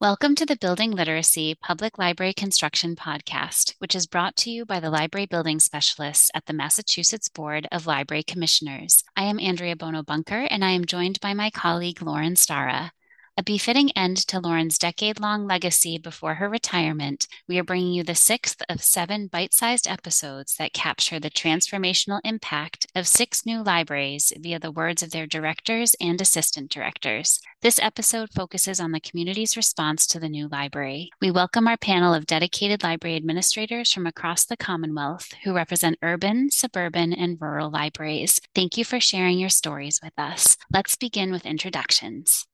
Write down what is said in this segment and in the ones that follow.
Welcome to the Building Literacy Public Library Construction Podcast, which is brought to you by the Library Building Specialists at the Massachusetts Board of Library Commissioners. I am Andrea Bono Bunker, and I am joined by my colleague Lauren Stara. A befitting end to Lauren's decade long legacy before her retirement, we are bringing you the sixth of seven bite sized episodes that capture the transformational impact of six new libraries via the words of their directors and assistant directors. This episode focuses on the community's response to the new library. We welcome our panel of dedicated library administrators from across the Commonwealth who represent urban, suburban, and rural libraries. Thank you for sharing your stories with us. Let's begin with introductions.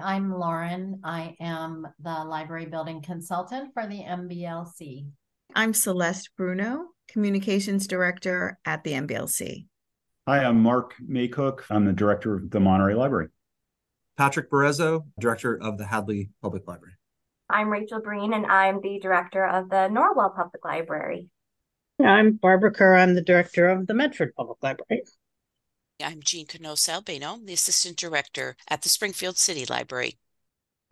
I'm Lauren. I am the library building consultant for the MBLC. I'm Celeste Bruno, communications director at the MBLC. Hi, I'm Mark Makuc. I'm the director of the Monterey Library. Patrick Borezo, director of the Hadley Public Library. I'm Rachel Breen, and I'm the director of the Norwell Public Library. I'm Barbara Kerr. I'm the director of the Medford Public Library. I'm Jean Canosa Albano, the Assistant Director at the Springfield City Library.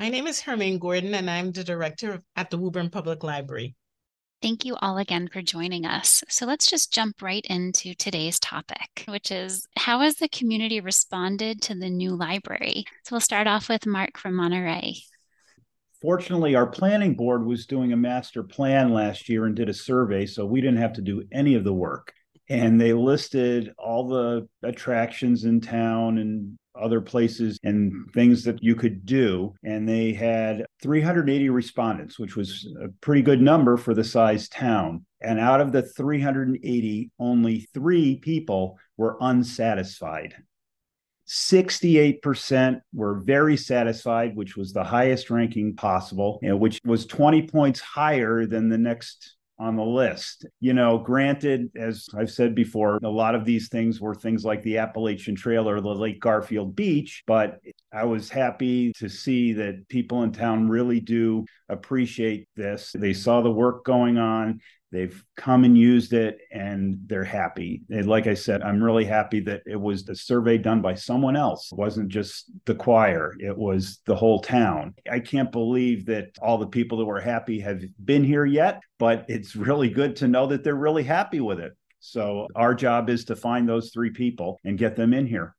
My name is Hermine Gordon, and I'm the Director at the Woburn Public Library. Thank you all again for joining us. So let's just jump right into today's topic, which is how has the community responded to the new library? So we'll start off with Mark from Monterey. Fortunately, our planning board was doing a master plan last year and did a survey, so we didn't have to do any of the work and they listed all the attractions in town and other places and hmm. things that you could do. And they had 380 respondents, which was a pretty good number for the size town. And out of the 380, only three people were unsatisfied. 68% were very satisfied, which was the highest ranking possible, you know, which was 20 points higher than the next on the list. You know, granted, as I've said before, a lot of these things were things like the Appalachian Trail or the Lake Garfield Beach, but I was happy to see that people in town really do appreciate this. They saw the work going on. They've come and used it and they're happy. And like I said, I'm really happy that it was the survey done by someone else. It wasn't just the choir, it was the whole town. I can't believe that all the people that were happy have been here yet, but it's really good to know that they're really happy with it. So our job is to find those three people and get them in here.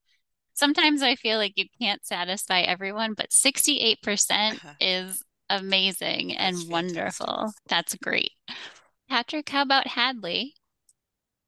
Sometimes I feel like you can't satisfy everyone, but 68% uh-huh. is amazing and That's wonderful. That's great. Patrick, how about Hadley?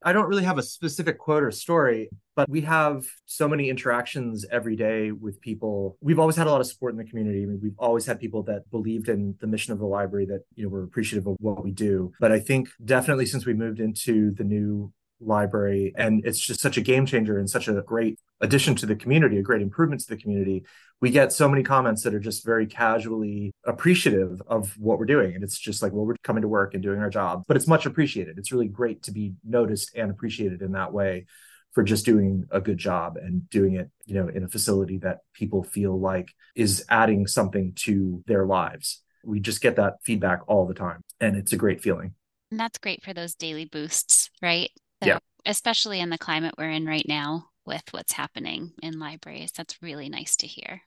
I don't really have a specific quote or story, but we have so many interactions every day with people. We've always had a lot of support in the community. I mean, we've always had people that believed in the mission of the library that, you know, were appreciative of what we do. But I think definitely since we moved into the new library and it's just such a game changer and such a great addition to the community a great improvement to the community. We get so many comments that are just very casually appreciative of what we're doing and it's just like well we're coming to work and doing our job. But it's much appreciated. It's really great to be noticed and appreciated in that way for just doing a good job and doing it you know in a facility that people feel like is adding something to their lives. We just get that feedback all the time and it's a great feeling. And that's great for those daily boosts right so, yeah. Especially in the climate we're in right now with what's happening in libraries. That's really nice to hear.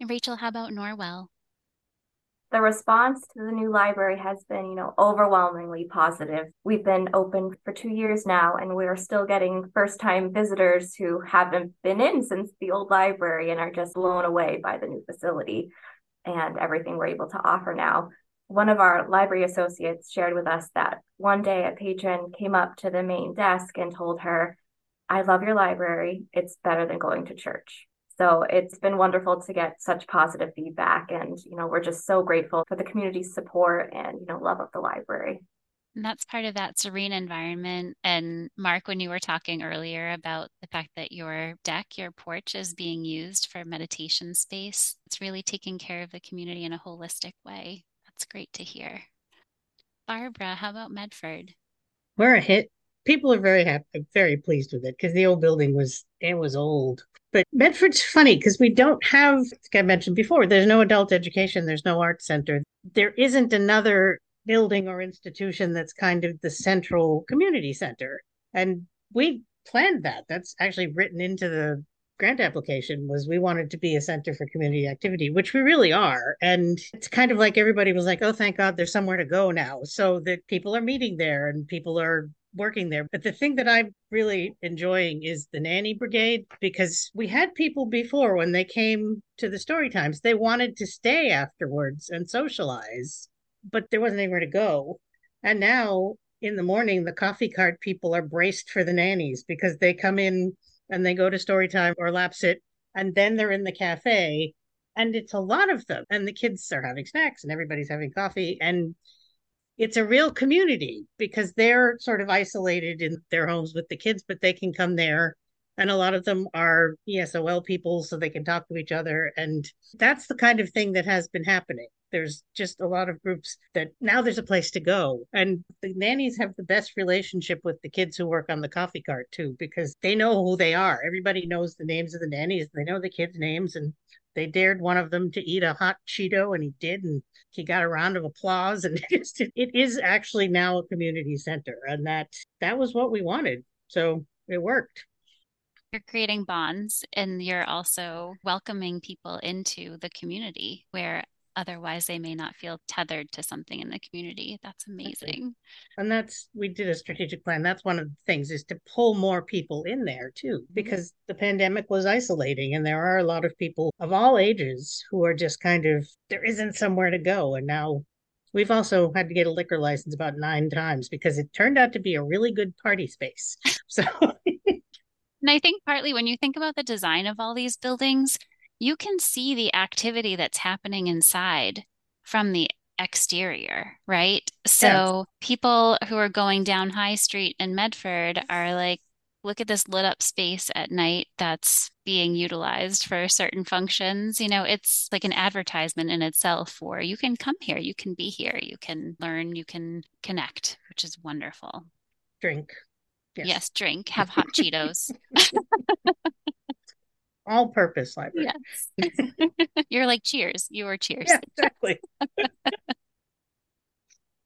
And Rachel, how about Norwell? The response to the new library has been, you know, overwhelmingly positive. We've been open for two years now, and we're still getting first time visitors who haven't been in since the old library and are just blown away by the new facility and everything we're able to offer now one of our library associates shared with us that one day a patron came up to the main desk and told her, I love your library. It's better than going to church. So it's been wonderful to get such positive feedback. And, you know, we're just so grateful for the community's support and, you know, love of the library. And that's part of that serene environment. And Mark, when you were talking earlier about the fact that your deck, your porch is being used for meditation space, it's really taking care of the community in a holistic way. That's great to hear. Barbara, how about Medford? We're a hit. People are very happy, very pleased with it because the old building was it was old. But Medford's funny because we don't have, like I mentioned before, there's no adult education, there's no art center. There isn't another building or institution that's kind of the central community center. And we planned that. That's actually written into the grant application was we wanted to be a center for community activity, which we really are. And it's kind of like everybody was like, oh, thank God there's somewhere to go now. So that people are meeting there and people are working there. But the thing that I'm really enjoying is the nanny brigade because we had people before when they came to the story times, they wanted to stay afterwards and socialize, but there wasn't anywhere to go. And now in the morning, the coffee cart people are braced for the nannies because they come in and they go to story time or Lapsit and then they're in the cafe and it's a lot of them and the kids are having snacks and everybody's having coffee and it's a real community because they're sort of isolated in their homes with the kids but they can come there and a lot of them are ESOL people so they can talk to each other and that's the kind of thing that has been happening there's just a lot of groups that now there's a place to go. And the nannies have the best relationship with the kids who work on the coffee cart too because they know who they are. Everybody knows the names of the nannies. They know the kids names and they dared one of them to eat a hot cheeto and he did and he got a round of applause. And it, it is actually now a community center and that that was what we wanted. So it worked. You're creating bonds and you're also welcoming people into the community where otherwise they may not feel tethered to something in the community. That's amazing. And that's we did a strategic plan. That's one of the things is to pull more people in there too mm-hmm. because mm-hmm. the pandemic was isolating and there are a lot of people of all ages who are just kind of there isn't somewhere to go. And now we've also had to get a liquor license about nine times because it turned out to be a really good party space. So and i think partly when you think about the design of all these buildings you can see the activity that's happening inside from the exterior, right? So yes. people who are going down High Street in Medford are like, look at this lit up space at night that's being utilized for certain functions. You know, it's like an advertisement in itself for you can come here, you can be here, you can learn, you can connect, which is wonderful. Drink. Yes, yes drink, have hot Cheetos. all purpose library. Yes. You're like cheers. You are cheers. Yeah, exactly.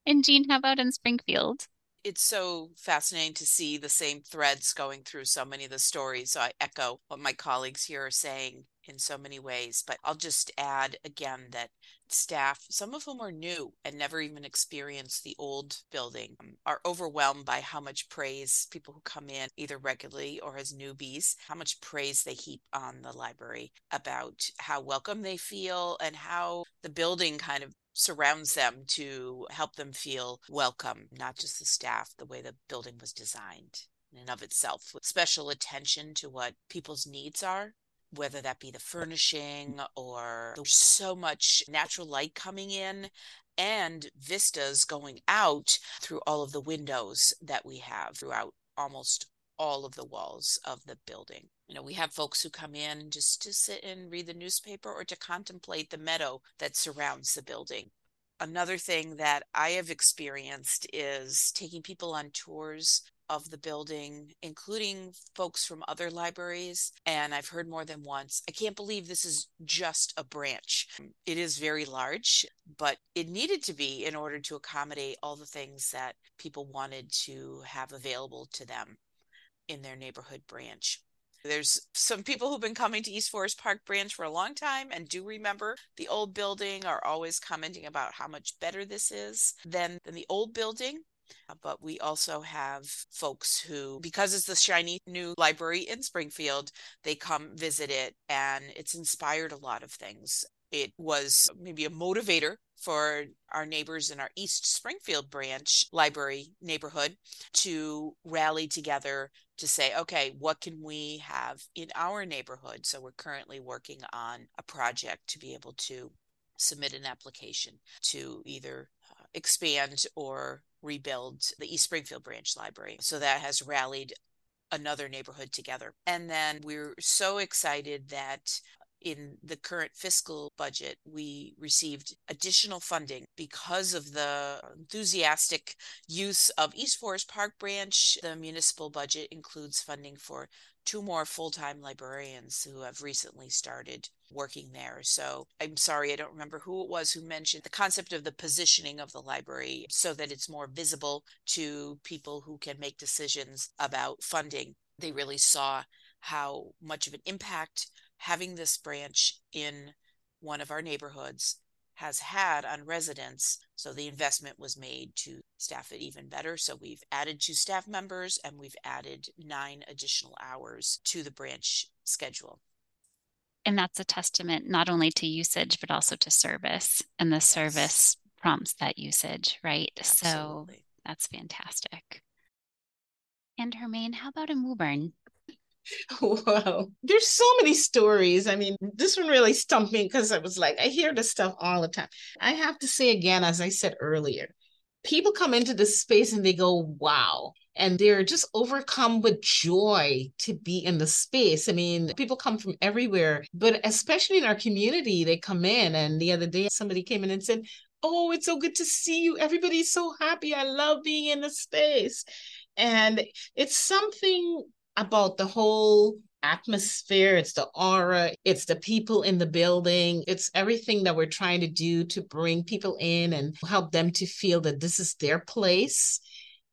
and Jean, how about in Springfield? It's so fascinating to see the same threads going through so many of the stories. So I echo what my colleagues here are saying in so many ways. But I'll just add again that staff, some of whom are new and never even experienced the old building, um, are overwhelmed by how much praise people who come in either regularly or as newbies, how much praise they heap on the library about how welcome they feel and how the building kind of surrounds them to help them feel welcome, not just the staff, the way the building was designed in and of itself, with special attention to what people's needs are whether that be the furnishing or there's so much natural light coming in and vistas going out through all of the windows that we have throughout almost all of the walls of the building. You know, we have folks who come in just to sit and read the newspaper or to contemplate the meadow that surrounds the building. Another thing that I have experienced is taking people on tours of the building, including folks from other libraries. And I've heard more than once, I can't believe this is just a branch. It is very large, but it needed to be in order to accommodate all the things that people wanted to have available to them in their neighborhood branch. There's some people who've been coming to East Forest Park Branch for a long time and do remember the old building are always commenting about how much better this is than, than the old building. But we also have folks who, because it's the shiny new library in Springfield, they come visit it and it's inspired a lot of things. It was maybe a motivator for our neighbors in our East Springfield branch library neighborhood to rally together to say, okay, what can we have in our neighborhood? So we're currently working on a project to be able to submit an application to either uh, expand or rebuild the East Springfield Branch Library. So that has rallied another neighborhood together. And then we're so excited that in the current fiscal budget, we received additional funding because of the enthusiastic use of East Forest Park Branch. The municipal budget includes funding for two more full time librarians who have recently started working there. So I'm sorry, I don't remember who it was who mentioned the concept of the positioning of the library so that it's more visible to people who can make decisions about funding. They really saw how much of an impact having this branch in one of our neighborhoods has had on residents. So the investment was made to staff it even better. So we've added two staff members and we've added nine additional hours to the branch schedule. And that's a testament not only to usage, but also to service. And the yes. service prompts that usage, right? Absolutely. So that's fantastic. And Hermine, how about in Woburn? Wow. There's so many stories. I mean, this one really stumped me because I was like, I hear this stuff all the time. I have to say again, as I said earlier, people come into this space and they go, wow. And they're just overcome with joy to be in the space. I mean, people come from everywhere, but especially in our community, they come in. And the other day, somebody came in and said, Oh, it's so good to see you. Everybody's so happy. I love being in the space. And it's something about the whole atmosphere, it's the aura, it's the people in the building, it's everything that we're trying to do to bring people in and help them to feel that this is their place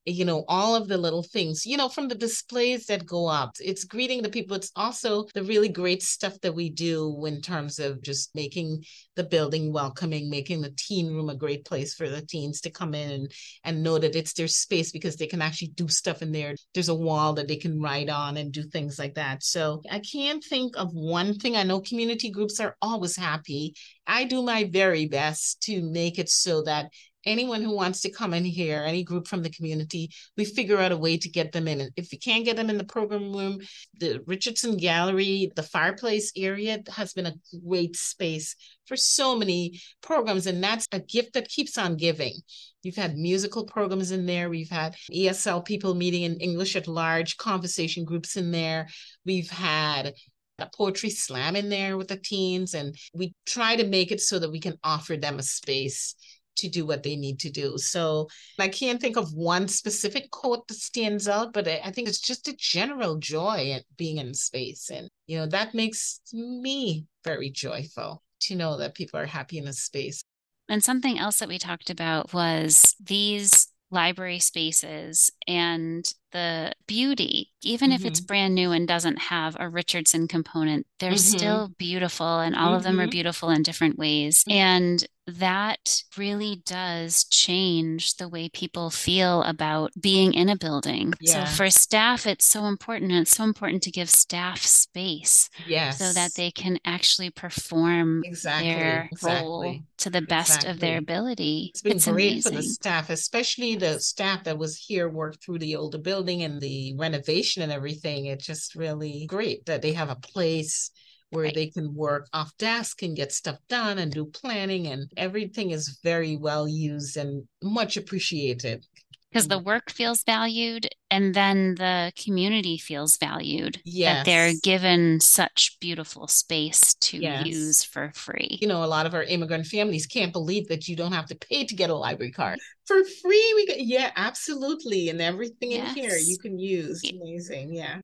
you know, all of the little things, you know, from the displays that go up. It's greeting the people. It's also the really great stuff that we do in terms of just making the building welcoming, making the teen room a great place for the teens to come in and, and know that it's their space because they can actually do stuff in there. There's a wall that they can write on and do things like that. So I can't think of one thing. I know community groups are always happy. I do my very best to make it so that anyone who wants to come in here, any group from the community, we figure out a way to get them in. And if we can't get them in the program room, the Richardson Gallery, the fireplace area has been a great space for so many programs. And that's a gift that keeps on giving. You've had musical programs in there. We've had ESL people meeting in English at large, conversation groups in there. We've had a poetry slam in there with the teens. And we try to make it so that we can offer them a space to do what they need to do. So I can't think of one specific quote that stands out, but I think it's just a general joy at being in space. And, you know, that makes me very joyful to know that people are happy in a space. And something else that we talked about was these library spaces and the beauty, even mm-hmm. if it's mm-hmm. brand new and doesn't have a Richardson component, they're mm-hmm. still beautiful and all mm-hmm. of them are mm-hmm. beautiful in different ways. And that really does change the way people feel about being in a building. Yeah. So for staff, it's so important. And it's so important to give staff space. Yes. So that they can actually perform exactly. their exactly. role to the best exactly. of their ability. It's been it's great amazing. for the staff, especially the staff that was here, worked through the older building and the renovation and everything. It's just really great that they have a place where right. they can work off desk and get stuff done and do planning and everything is very well used and much appreciated because the mm. work feels valued and then the community feels valued yes. that they're given such beautiful space to yes. use for free you know a lot of our immigrant families can't believe that you don't have to pay to get a library card for free we get yeah absolutely and everything yes. in here you can use amazing yeah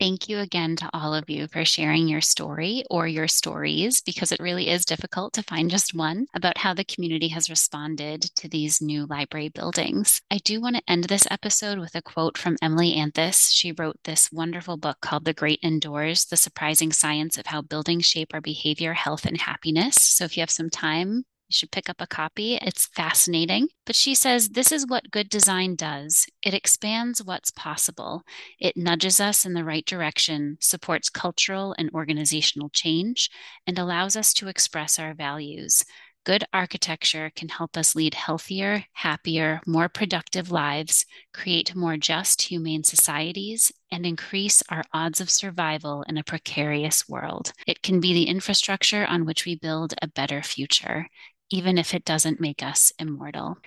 Thank you again to all of you for sharing your story or your stories, because it really is difficult to find just one about how the community has responded to these new library buildings. I do want to end this episode with a quote from Emily Anthes. She wrote this wonderful book called The Great Indoors The Surprising Science of How Buildings Shape Our Behavior, Health, and Happiness. So if you have some time, should pick up a copy. It's fascinating. But she says this is what good design does it expands what's possible, it nudges us in the right direction, supports cultural and organizational change, and allows us to express our values. Good architecture can help us lead healthier, happier, more productive lives, create more just, humane societies, and increase our odds of survival in a precarious world. It can be the infrastructure on which we build a better future even if it doesn't make us immortal.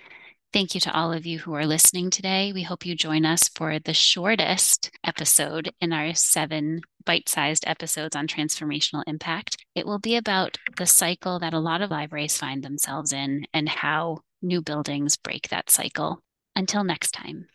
Thank you to all of you who are listening today. We hope you join us for the shortest episode in our seven bite sized episodes on transformational impact. It will be about the cycle that a lot of libraries find themselves in and how new buildings break that cycle. Until next time.